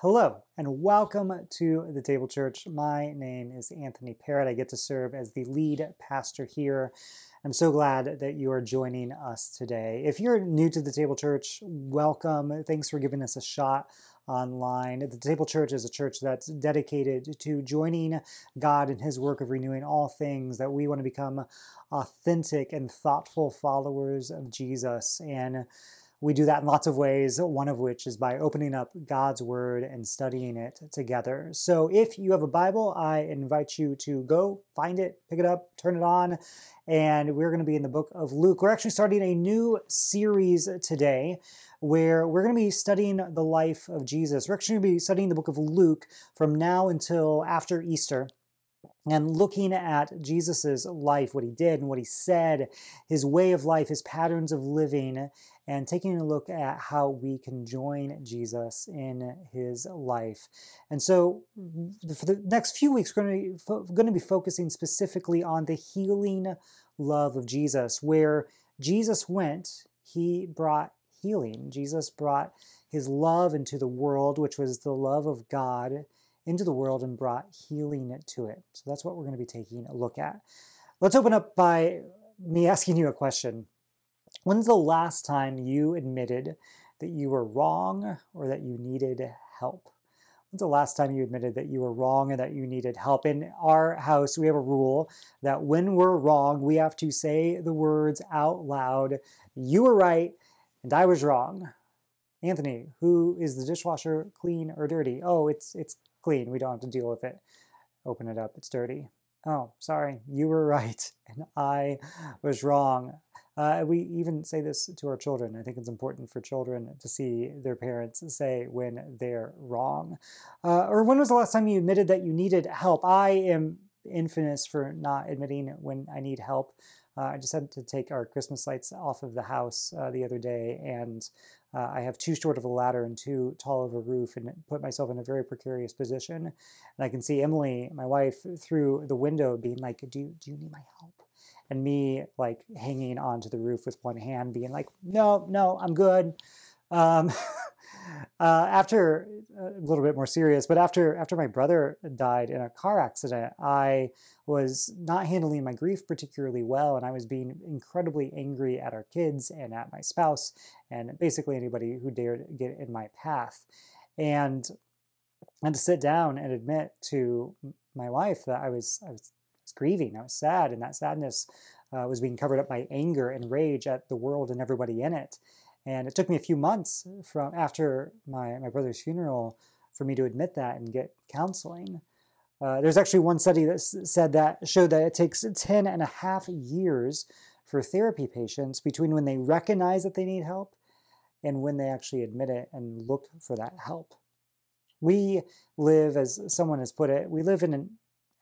Hello and welcome to the Table Church. My name is Anthony Parrott. I get to serve as the lead pastor here. I'm so glad that you are joining us today. If you're new to the Table Church, welcome. Thanks for giving us a shot online. The Table Church is a church that's dedicated to joining God in His work of renewing all things, that we want to become authentic and thoughtful followers of Jesus. And we do that in lots of ways, one of which is by opening up God's Word and studying it together. So if you have a Bible, I invite you to go find it, pick it up, turn it on, and we're going to be in the book of Luke. We're actually starting a new series today where we're going to be studying the life of Jesus. We're actually going to be studying the book of Luke from now until after Easter and looking at Jesus's life, what he did and what he said, his way of life, his patterns of living, and taking a look at how we can join Jesus in his life. And so, mm, for the next few weeks, we're going to be, going to be focusing specifically on the healing love of Jesus. Where Jesus went, he brought healing. Jesus brought his love into the world, which was the love of God into the world and brought healing to it. So that's what we're going to be taking a look at. Let's open up by me asking you a question. When's the last time you admitted that you were wrong or that you needed help? When's the last time you admitted that you were wrong and that you needed help? In our house, we have a rule that when we're wrong, we have to say the words out loud You were right and I was wrong. Anthony, who is the dishwasher clean or dirty? Oh, it's it's clean. We don't have to deal with it. Open it up. It's dirty. Oh, sorry. You were right and I was wrong. Uh, we even say this to our children. I think it's important for children to see their parents say when they're wrong. Uh, or when was the last time you admitted that you needed help? I am infamous for not admitting when I need help. Uh, I just had to take our Christmas lights off of the house uh, the other day, and uh, I have too short of a ladder and too tall of a roof, and put myself in a very precarious position. And I can see Emily, my wife, through the window, being like, "Do do you need my help?" And me like hanging onto the roof with one hand, being like, "No, no, I'm good." Um, uh, after uh, a little bit more serious, but after after my brother died in a car accident, I was not handling my grief particularly well, and I was being incredibly angry at our kids and at my spouse, and basically anybody who dared get in my path. And had to sit down and admit to my wife that I was I was grieving, I was sad, and that sadness uh, was being covered up by anger and rage at the world and everybody in it. And it took me a few months from after my, my brother's funeral for me to admit that and get counseling. Uh, there's actually one study that said that showed that it takes 10 and a half years for therapy patients between when they recognize that they need help and when they actually admit it and look for that help. We live, as someone has put it, we live in an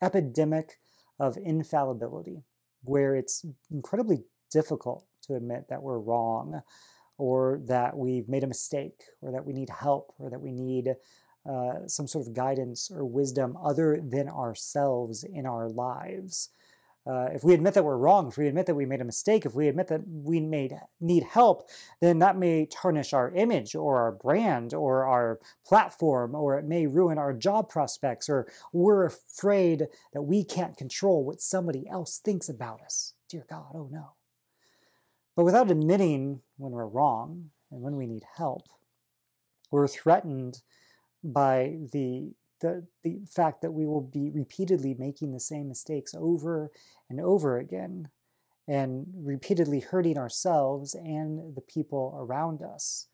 epidemic of infallibility where it's incredibly difficult to admit that we're wrong or that we've made a mistake, or that we need help, or that we need uh, some sort of guidance or wisdom other than ourselves in our lives. Uh, if we admit that we're wrong, if we admit that we made a mistake, if we admit that we made need help, then that may tarnish our image or our brand or our platform, or it may ruin our job prospects, or we're afraid that we can't control what somebody else thinks about us. Dear God, oh no. But without admitting when we're wrong and when we need help, we're threatened by the, the, the fact that we will be repeatedly making the same mistakes over and over again and repeatedly hurting ourselves and the people around us.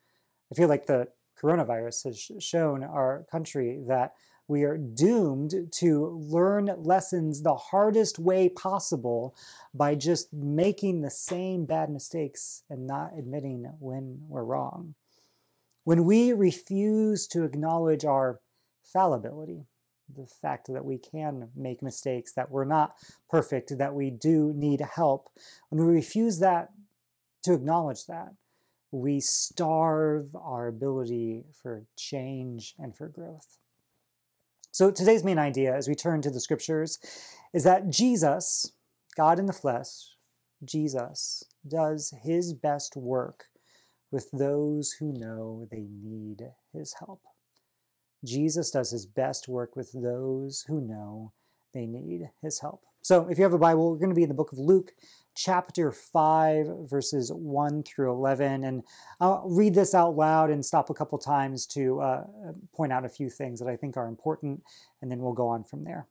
I feel like the coronavirus has shown our country that we are doomed to learn lessons the hardest way possible by just making the same bad mistakes and not admitting when we're wrong. When we refuse to acknowledge our fallibility, the fact that we can make mistakes, that we're not perfect, that we do need help, when we refuse that to acknowledge that, we starve our ability for change and for growth. So today's main idea as we turn to the scriptures is that Jesus, God in the flesh, Jesus, does his best work with those who know they need his help. Jesus does his best work with those who know they need his help. So, if you have a Bible, we're going to be in the book of Luke, chapter 5, verses 1 through 11. And I'll read this out loud and stop a couple times to uh, point out a few things that I think are important, and then we'll go on from there.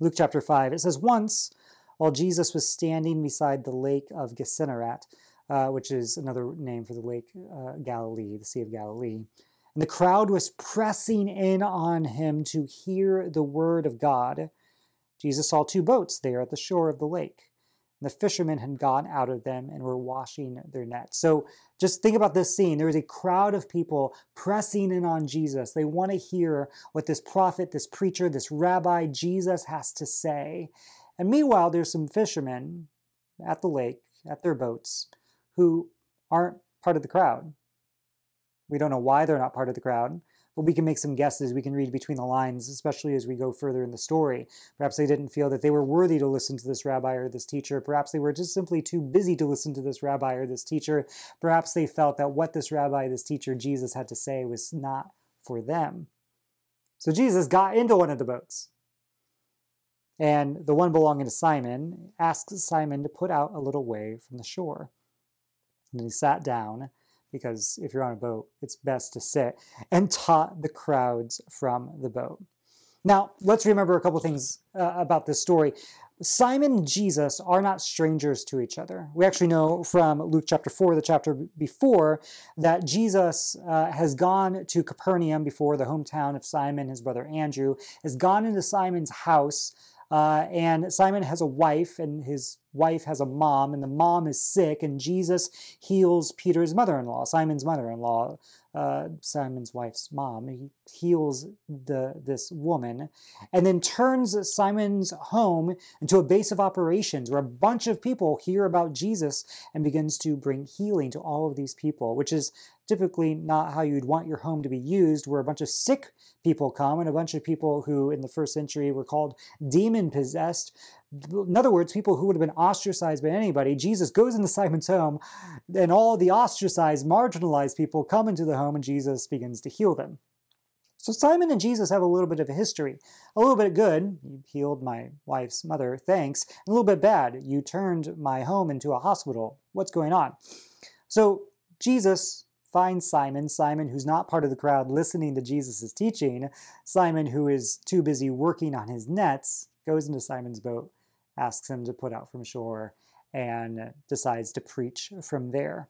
Luke chapter 5, it says, Once, while Jesus was standing beside the lake of Gennesaret, uh, which is another name for the lake uh, Galilee, the Sea of Galilee, and the crowd was pressing in on him to hear the word of God, Jesus saw two boats there at the shore of the lake And the fishermen had gone out of them and were washing their nets. So just think about this scene. There is a crowd of people pressing in on Jesus. They want to hear what this prophet, this preacher, this rabbi Jesus has to say. And meanwhile, there's some fishermen at the lake, at their boats, who aren't part of the crowd. We don't know why they're not part of the crowd but we can make some guesses. We can read between the lines, especially as we go further in the story. Perhaps they didn't feel that they were worthy to listen to this rabbi or this teacher. Perhaps they were just simply too busy to listen to this rabbi or this teacher. Perhaps they felt that what this rabbi, this teacher, Jesus had to say was not for them. So Jesus got into one of the boats. And the one belonging to Simon asks Simon to put out a little way from the shore. And he sat down because if you're on a boat, it's best to sit, and taught the crowds from the boat. Now, let's remember a couple things uh, about this story. Simon and Jesus are not strangers to each other. We actually know from Luke chapter 4, the chapter before, that Jesus uh, has gone to Capernaum before, the hometown of Simon, his brother Andrew, has gone into Simon's house uh, and Simon has a wife, and his wife has a mom, and the mom is sick, and Jesus heals Peter's mother in law, Simon's mother in law, uh, Simon's wife's mom. He heals the this woman, and then turns Simon's home into a base of operations where a bunch of people hear about Jesus and begins to bring healing to all of these people, which is typically not how you'd want your home to be used, where a bunch of sick people come and a bunch of people who in the first century were called demon possessed. In other words, people who would have been ostracized by anybody. Jesus goes into Simon's home, and all the ostracized, marginalized people come into the home, and Jesus begins to heal them. So Simon and Jesus have a little bit of a history. A little bit good, you healed my wife's mother, thanks. A little bit bad, you turned my home into a hospital. What's going on? So Jesus finds Simon, Simon who's not part of the crowd listening to Jesus' teaching, Simon who is too busy working on his nets, goes into Simon's boat, asks him to put out from shore, and decides to preach from there.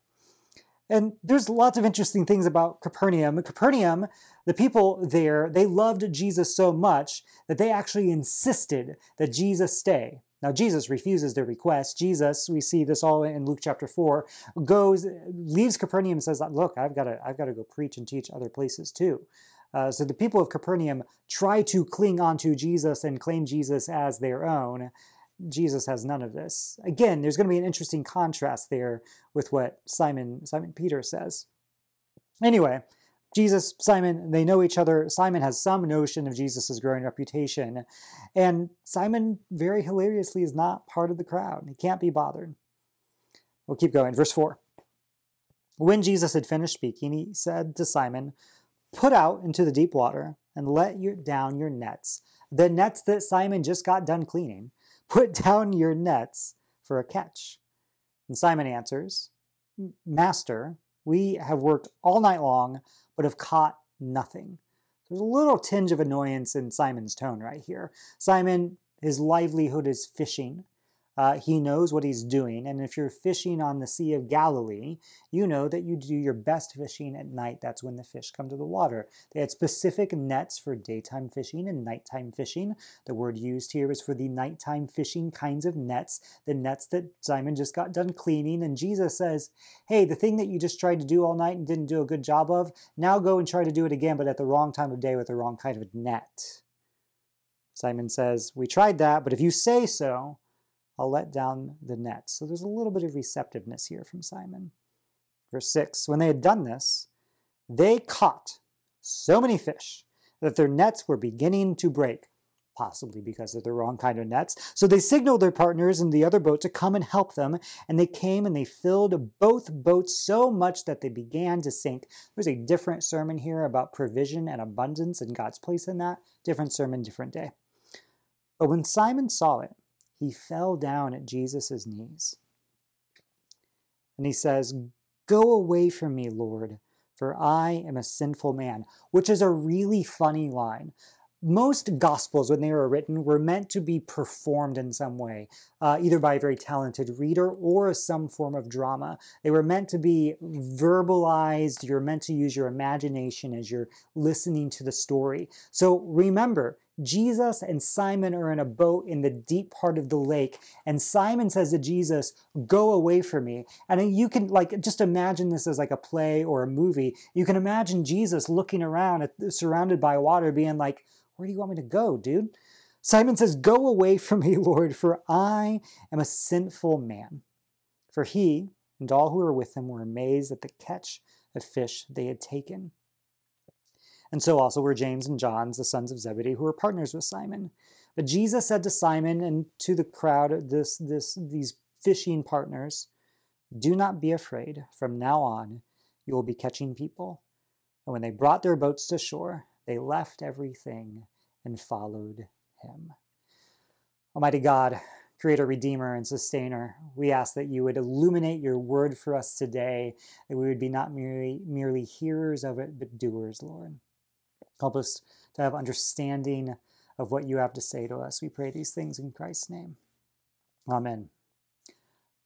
And there's lots of interesting things about Capernaum. Capernaum, the people there, they loved Jesus so much that they actually insisted that Jesus stay. Now, Jesus refuses their request. Jesus, we see this all in Luke chapter 4, goes, leaves Capernaum and says, Look, I've got to, I've to go preach and teach other places too. Uh, so the people of Capernaum try to cling onto Jesus and claim Jesus as their own. Jesus has none of this. Again, there's going to be an interesting contrast there with what Simon Simon Peter says. Anyway, Jesus, Simon, they know each other. Simon has some notion of Jesus' growing reputation. And Simon, very hilariously, is not part of the crowd. He can't be bothered. We'll keep going. Verse 4. When Jesus had finished speaking, he said to Simon, Put out into the deep water and let your, down your nets. The nets that Simon just got done cleaning. Put down your nets for a catch. And Simon answers, Master, we have worked all night long but have caught nothing. There's a little tinge of annoyance in Simon's tone right here. Simon, his livelihood is fishing. Uh, he knows what he's doing. And if you're fishing on the Sea of Galilee, you know that you do your best fishing at night. That's when the fish come to the water. They had specific nets for daytime fishing and nighttime fishing. The word used here is for the nighttime fishing kinds of nets, the nets that Simon just got done cleaning. And Jesus says, Hey, the thing that you just tried to do all night and didn't do a good job of, now go and try to do it again, but at the wrong time of day with the wrong kind of net. Simon says, We tried that, but if you say so, I'll let down the net. So there's a little bit of receptiveness here from Simon. Verse 6 When they had done this, they caught so many fish that their nets were beginning to break. possibly because of the wrong kind of nets. So they signaled their partners in the other boat to come and help them, and they came and they filled both boats so much that they began to sink. There's a different sermon here about provision and abundance and God's place in that. Different sermon, different day. But when Simon saw it, he fell down at Jesus' knees. And he says, Go away from me, Lord, for I am a sinful man, which is a really funny line most gospels, when they were written, were meant to be performed in some way, uh, either by a very talented reader or some form of drama. They were meant to be verbalized. You're meant to use your imagination as you're listening to the story. So remember, Jesus and Simon are in a boat in the deep part of the lake, and Simon says to Jesus, Go away from me. And you can, like, just imagine this as like a play or a movie. You can imagine Jesus looking around, at, surrounded by water, being like, where do you want me to go, dude? Simon says, Go away from me, Lord, for I am a sinful man. For he and all who were with him were amazed at the catch of fish they had taken. And so also were James and John, the sons of Zebedee, who were partners with Simon. But Jesus said to Simon and to the crowd, this, this, these fishing partners, Do not be afraid. From now on, you will be catching people. And when they brought their boats to shore, they left everything and followed him. Almighty God, Creator, Redeemer, and Sustainer, we ask that you would illuminate your word for us today, that we would be not merely, merely hearers of it, but doers, Lord. Help us to have understanding of what you have to say to us. We pray these things in Christ's name. Amen.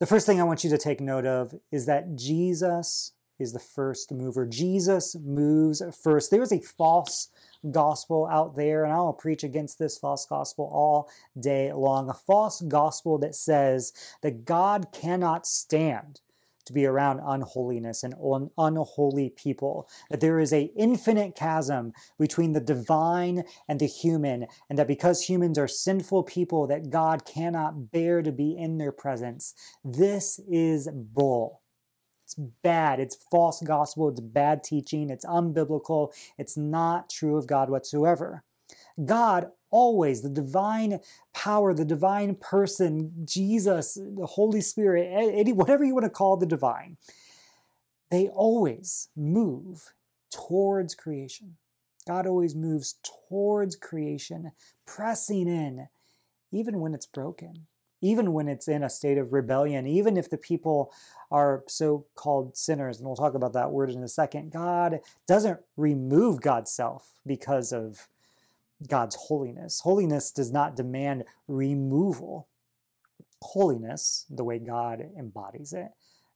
The first thing I want you to take note of is that Jesus is the first mover. Jesus moves first. There is a false gospel out there, and I'll preach against this false gospel all day long. A false gospel that says that God cannot stand to be around unholiness and un- unholy people that there is a infinite chasm between the divine and the human and that because humans are sinful people that god cannot bear to be in their presence this is bull it's bad. It's false gospel. It's bad teaching. It's unbiblical. It's not true of God whatsoever. God always, the divine power, the divine person, Jesus, the Holy Spirit, any, whatever you want to call the divine, they always move towards creation. God always moves towards creation, pressing in, even when it's broken even when it's in a state of rebellion, even if the people are so called sinners, and we'll talk about that word in a second, God doesn't remove God's self because of God's holiness. Holiness does not demand removal. Holiness, the way God embodies it,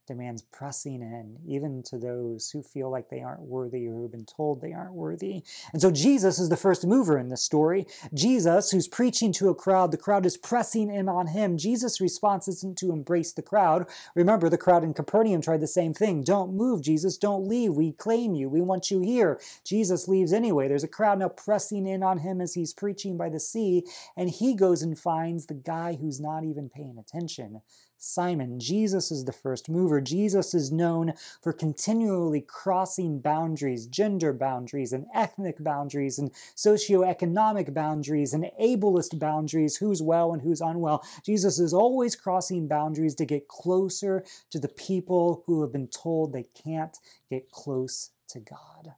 demands pressing in, even to those who feel like they aren't worthy or who've been told they aren't worthy. And so Jesus is the first mover in this story. Jesus, who's preaching to a crowd, the crowd is pressing in on him. Jesus' response isn't to embrace the crowd. Remember, the crowd in Capernaum tried the same thing. Don't move, Jesus. Don't leave. We claim you. We want you here. Jesus leaves anyway. There's a crowd now pressing in on him as he's preaching by the sea, and he goes and finds the guy who's not even paying attention Simon. Jesus is the first mover. Jesus is known for continually crossing boundaries, gender boundaries, and ethnic boundaries, and socioeconomic boundaries, and ableist boundaries, who's well and who's unwell. Jesus is always crossing boundaries to get closer to the people who have been told they can't get close to God.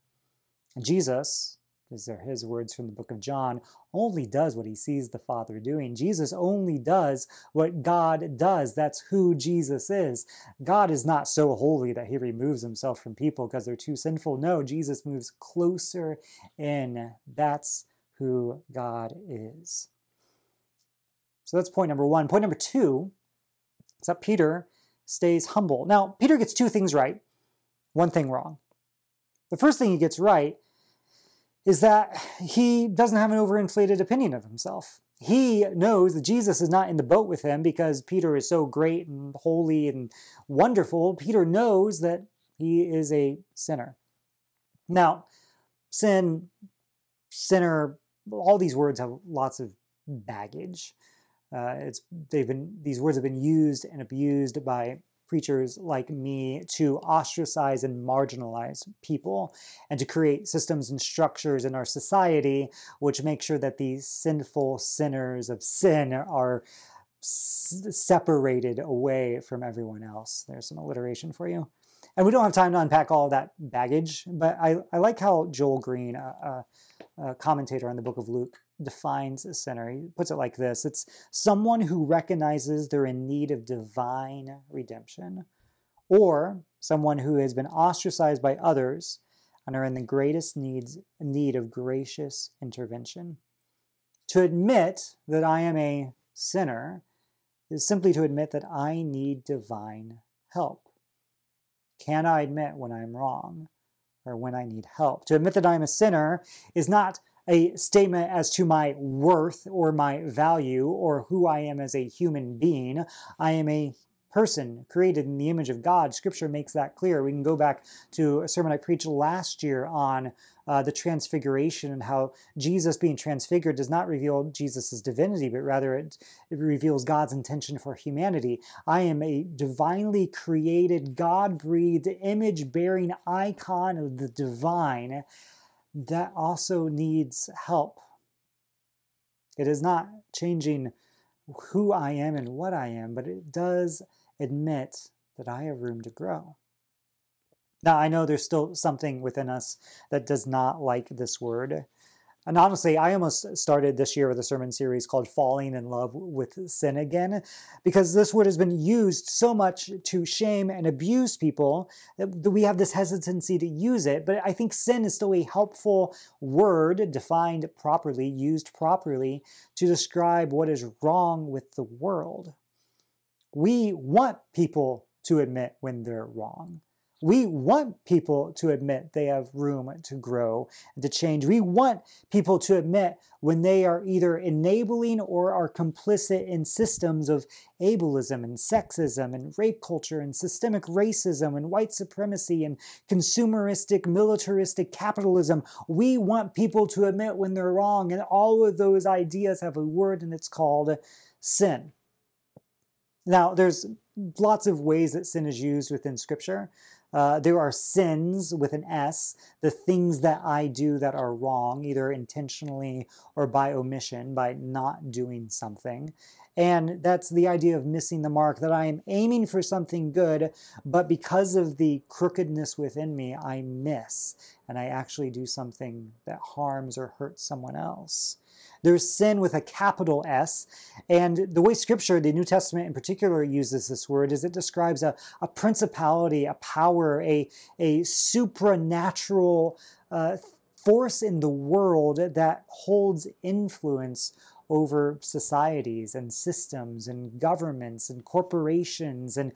Jesus, these are his words from the book of John, only does what he sees the Father doing. Jesus only does what God does. That's who Jesus is. God is not so holy that he removes himself from people because they're too sinful. No, Jesus moves closer in. That's who God is. So that's point number one. Point number two is that Peter stays humble. Now, Peter gets two things right, one thing wrong. The first thing he gets right is that he doesn't have an overinflated opinion of himself. He knows that Jesus is not in the boat with him because Peter is so great and holy and wonderful. Peter knows that he is a sinner. Now, sin, sinner, all these words have lots of baggage. Uh, it's they've been these words have been used and abused by preachers like me to ostracize and marginalize people and to create systems and structures in our society which make sure that these sinful sinners of sin are separated away from everyone else. There's some alliteration for you. And we don't have time to unpack all that baggage, but I, I like how Joel Green, a, a, a commentator on the book of Luke, defines a sinner. He puts it like this It's someone who recognizes they're in need of divine redemption, or someone who has been ostracized by others and are in the greatest needs, need of gracious intervention. To admit that I am a sinner is simply to admit that I need divine help. Can I admit when I'm wrong or when I need help? To admit that I'm a sinner is not a statement as to my worth or my value or who I am as a human being. I am a person created in the image of God. Scripture makes that clear. We can go back to a sermon I preached last year on uh, the transfiguration and how Jesus being transfigured does not reveal Jesus' divinity, but rather it, it reveals God's intention for humanity. I am a divinely created, God breathed, image bearing icon of the divine that also needs help. It is not changing who I am and what I am, but it does admit that I have room to grow. Now, I know there's still something within us that does not like this word. And honestly, I almost started this year with a sermon series called Falling in Love with Sin Again, because this word has been used so much to shame and abuse people that we have this hesitancy to use it. But I think sin is still a helpful word, defined properly, used properly, to describe what is wrong with the world. We want people to admit when they're wrong. We want people to admit they have room to grow and to change. We want people to admit when they are either enabling or are complicit in systems of ableism and sexism and rape culture and systemic racism and white supremacy and consumeristic, militaristic capitalism. We want people to admit when they're wrong, and all of those ideas have a word, and it's called sin. Now, there's lots of ways that sin is used within Scripture. Uh, there are sins with an S, the things that I do that are wrong, either intentionally or by omission, by not doing something. And that's the idea of missing the mark, that I am aiming for something good, but because of the crookedness within me, I miss and I actually do something that harms or hurts someone else. There's sin with a capital S. And the way Scripture, the New Testament in particular, uses this word is it describes a, a principality, a power, a, a supernatural uh, force in the world that holds influence over societies and systems and governments and corporations and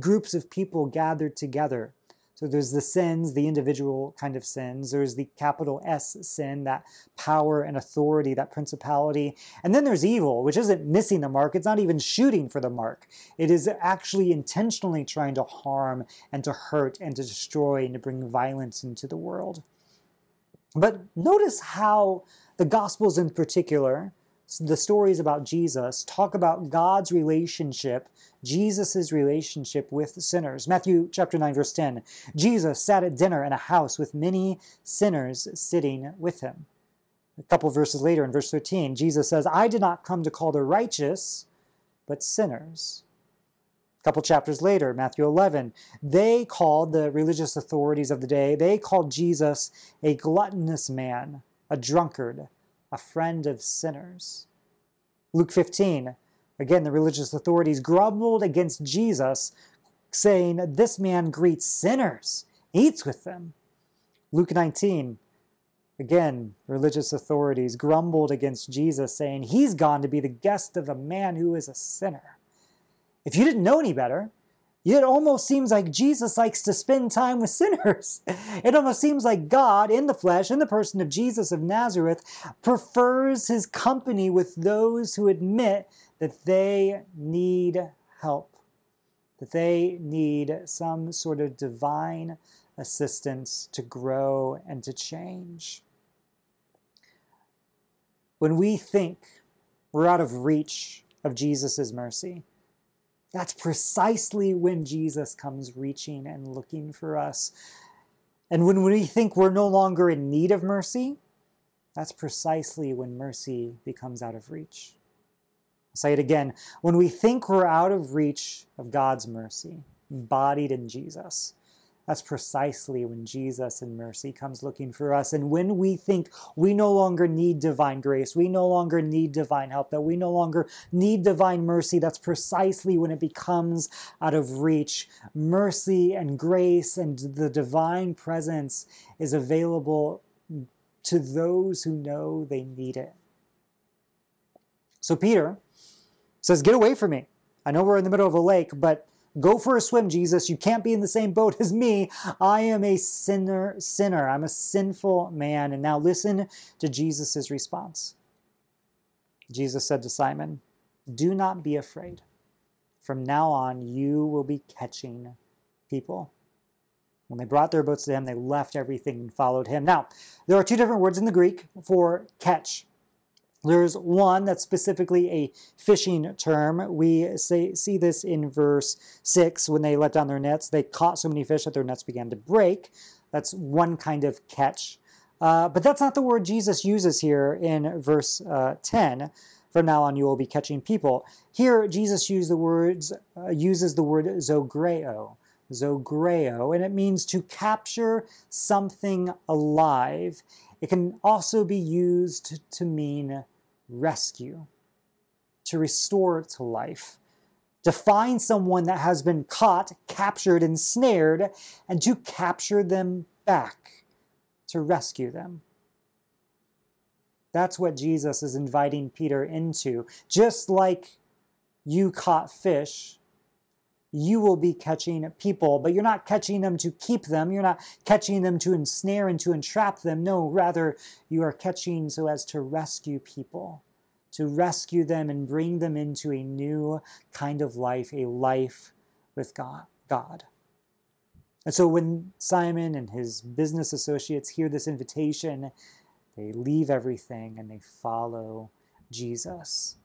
groups of people gathered together. So there's the sins, the individual kind of sins. There's the capital S sin, that power and authority, that principality. And then there's evil, which isn't missing the mark. It's not even shooting for the mark. It is actually intentionally trying to harm and to hurt and to destroy and to bring violence into the world. But notice how the Gospels in particular the stories about Jesus talk about God's relationship, Jesus' relationship with sinners. Matthew chapter 9, verse 10. Jesus sat at dinner in a house with many sinners sitting with him. A couple verses later, in verse 13, Jesus says, I did not come to call the righteous, but sinners. A couple chapters later, Matthew 11, they called the religious authorities of the day, they called Jesus a gluttonous man, a drunkard, a friend of sinners. Luke 15, again, the religious authorities grumbled against Jesus, saying, This man greets sinners, eats with them. Luke 19, again, religious authorities grumbled against Jesus, saying, He's gone to be the guest of a man who is a sinner. If you didn't know any better, it almost seems like Jesus likes to spend time with sinners. It almost seems like God, in the flesh, in the person of Jesus of Nazareth, prefers his company with those who admit that they need help, that they need some sort of divine assistance to grow and to change. When we think we're out of reach of Jesus' mercy, That's precisely when Jesus comes reaching and looking for us. And when we think we're no longer in need of mercy, that's precisely when mercy becomes out of reach. I'll say it again. When we think we're out of reach of God's mercy, embodied in Jesus, that's precisely when Jesus in mercy comes looking for us. And when we think we no longer need divine grace, we no longer need divine help, that we no longer need divine mercy, that's precisely when it becomes out of reach. Mercy and grace and the divine presence is available to those who know they need it. So Peter says, Get away from me. I know we're in the middle of a lake, but Go for a swim, Jesus. You can't be in the same boat as me. I am a sinner, sinner. I'm a sinful man. And now listen to Jesus' response. Jesus said to Simon, Do not be afraid. From now on, you will be catching people. When they brought their boats to him, they left everything and followed him. Now, there are two different words in the Greek for catch. There's one that's specifically a fishing term. We say, see this in verse 6 when they let down their nets. They caught so many fish that their nets began to break. That's one kind of catch. Uh, but that's not the word Jesus uses here in verse uh, 10. From now on, you will be catching people. Here, Jesus the words, uh, uses the word zogreo, zogreo, and it means to capture something alive. It can also be used to mean rescue, to restore to life, to find someone that has been caught, captured, ensnared, and to capture them back, to rescue them. That's what Jesus is inviting Peter into. Just like you caught fish, you will be catching people, but you're not catching them to keep them. You're not catching them to ensnare and to entrap them. No, rather, you are catching so as to rescue people, to rescue them and bring them into a new kind of life, a life with God. God. And so when Simon and his business associates hear this invitation, they leave everything and they follow Jesus.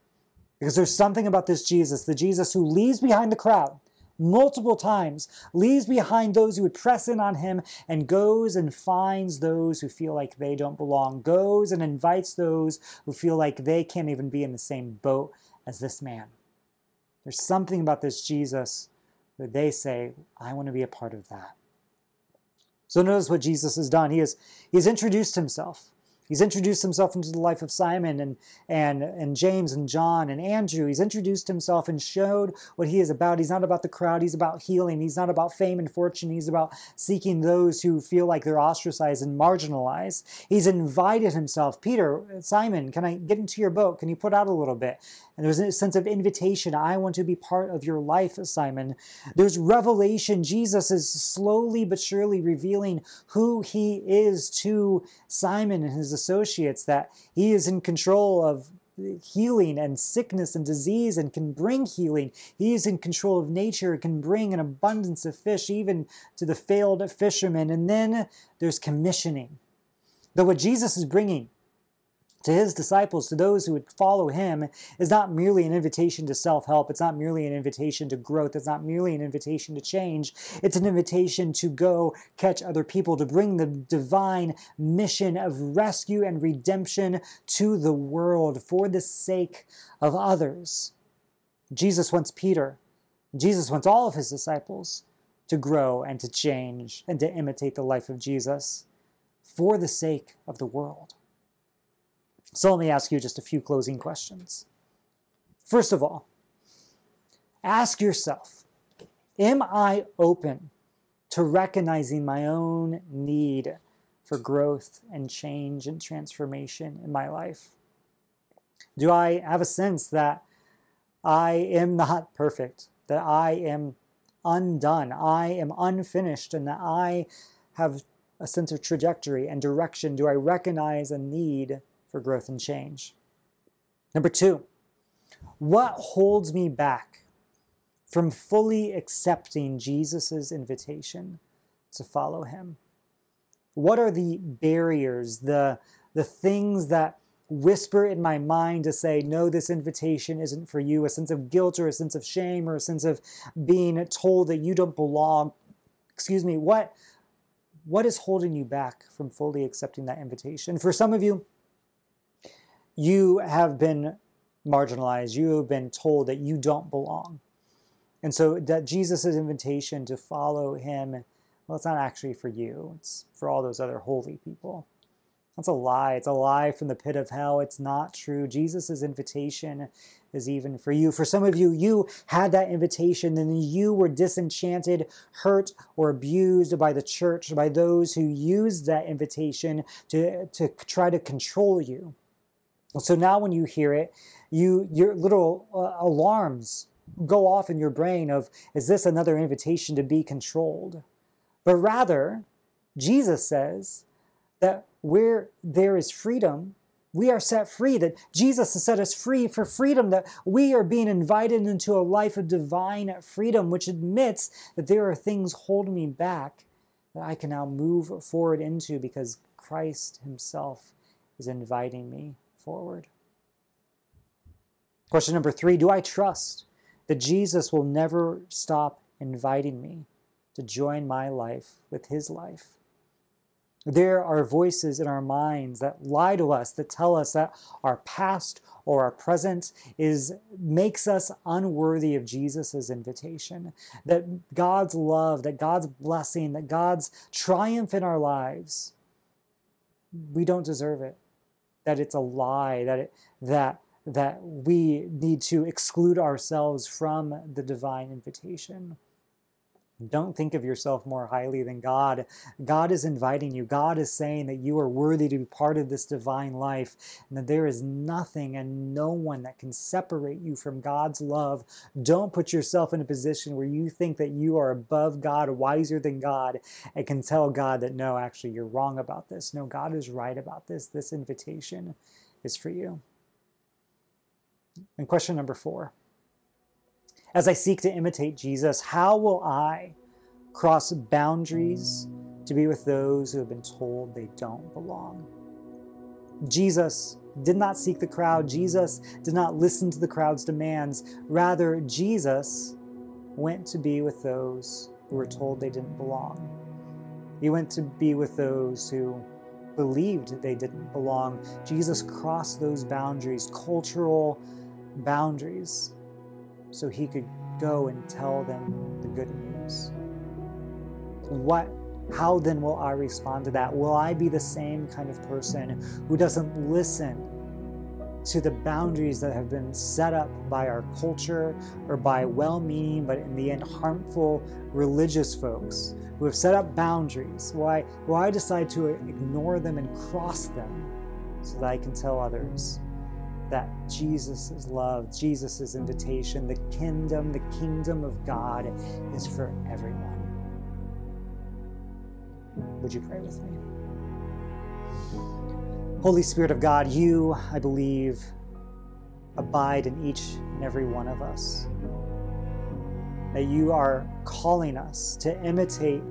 Because there's something about this Jesus, the Jesus who leaves behind the crowd, multiple times, leaves behind those who would press in on him, and goes and finds those who feel like they don't belong, goes and invites those who feel like they can't even be in the same boat as this man. There's something about this Jesus that they say, I want to be a part of that. So notice what Jesus has done. He has, he has introduced himself. He's introduced himself into the life of Simon and, and, and James and John and Andrew. He's introduced himself and showed what he is about. He's not about the crowd, he's about healing. He's not about fame and fortune. He's about seeking those who feel like they're ostracized and marginalized. He's invited himself Peter, Simon, can I get into your boat? Can you put out a little bit? And there's a sense of invitation. I want to be part of your life, Simon. There's revelation. Jesus is slowly but surely revealing who he is to Simon and his associates, that he is in control of healing and sickness and disease and can bring healing. He is in control of nature, can bring an abundance of fish even to the failed fishermen. And then there's commissioning. That what Jesus is bringing to his disciples, to those who would follow him, is not merely an invitation to self help. It's not merely an invitation to growth. It's not merely an invitation to change. It's an invitation to go catch other people, to bring the divine mission of rescue and redemption to the world for the sake of others. Jesus wants Peter, Jesus wants all of his disciples to grow and to change and to imitate the life of Jesus for the sake of the world. So let me ask you just a few closing questions. First of all, ask yourself Am I open to recognizing my own need for growth and change and transformation in my life? Do I have a sense that I am not perfect, that I am undone, I am unfinished, and that I have a sense of trajectory and direction? Do I recognize a need for growth and change. Number two, what holds me back from fully accepting Jesus' invitation to follow him? What are the barriers, the, the things that whisper in my mind to say, no, this invitation isn't for you, a sense of guilt or a sense of shame or a sense of being told that you don't belong. Excuse me, what, what is holding you back from fully accepting that invitation? For some of you, you have been marginalized, you have been told that you don't belong. And so that Jesus' invitation to follow him, well, it's not actually for you, it's for all those other holy people. That's a lie. It's a lie from the pit of hell. It's not true. Jesus' invitation is even for you. For some of you, you had that invitation, and you were disenchanted, hurt, or abused by the church, by those who used that invitation to, to try to control you. So now when you hear it, you your little uh, alarms go off in your brain of is this another invitation to be controlled? But rather, Jesus says that where there is freedom, we are set free, that Jesus has set us free for freedom, that we are being invited into a life of divine freedom, which admits that there are things holding me back that I can now move forward into because Christ Himself is inviting me forward. Question number three Do I trust that Jesus will never stop inviting me to join my life with His life? There are voices in our minds that lie to us, that tell us that our past or our present is makes us unworthy of Jesus' invitation. That God's love, that God's blessing, that God's triumph in our lives, we don't deserve it. That it's a lie, that it, that that we need to exclude ourselves from the divine invitation. Don't think of yourself more highly than God. God is inviting you. God is saying that you are worthy to be part of this divine life and that there is nothing and no one that can separate you from God's love. Don't put yourself in a position where you think that you are above God, wiser than God, and can tell God that no, actually, you're wrong about this. No, God is right about this. This invitation is for you. And question number four as I seek to imitate Jesus, how will I cross boundaries to be with those who have been told they don't belong? Jesus did not seek the crowd. Jesus did not listen to the crowd's demands. Rather, Jesus went to be with those who were told they didn't belong. He went to be with those who believed they didn't belong. Jesus crossed those boundaries, cultural boundaries, so he could go and tell them the good news. What how then will I respond to that? Will I be the same kind of person who doesn't listen to the boundaries that have been set up by our culture or by well meaning, but in the end harmful religious folks who have set up boundaries? Will I decide to ignore them and cross them so that I can tell others that Jesus' love, Jesus' invitation, the kingdom, the kingdom of God is for everyone. Would you pray with me? Holy Spirit of God, you, I believe, abide in each and every one of us. That you are calling us to imitate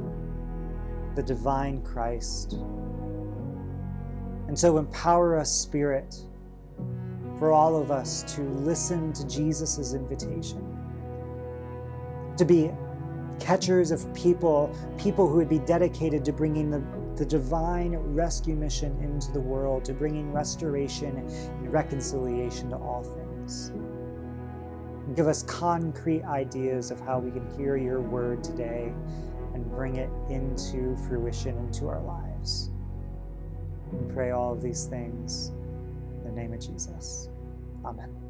the divine Christ. And so empower us, Spirit for all of us to listen to Jesus' invitation, to be catchers of people, people who would be dedicated to bringing the, the divine rescue mission into the world, to bringing restoration and reconciliation to all things. Give us concrete ideas of how we can hear your word today and bring it into fruition into our lives. We pray all of these things in name of Jesus. Amen.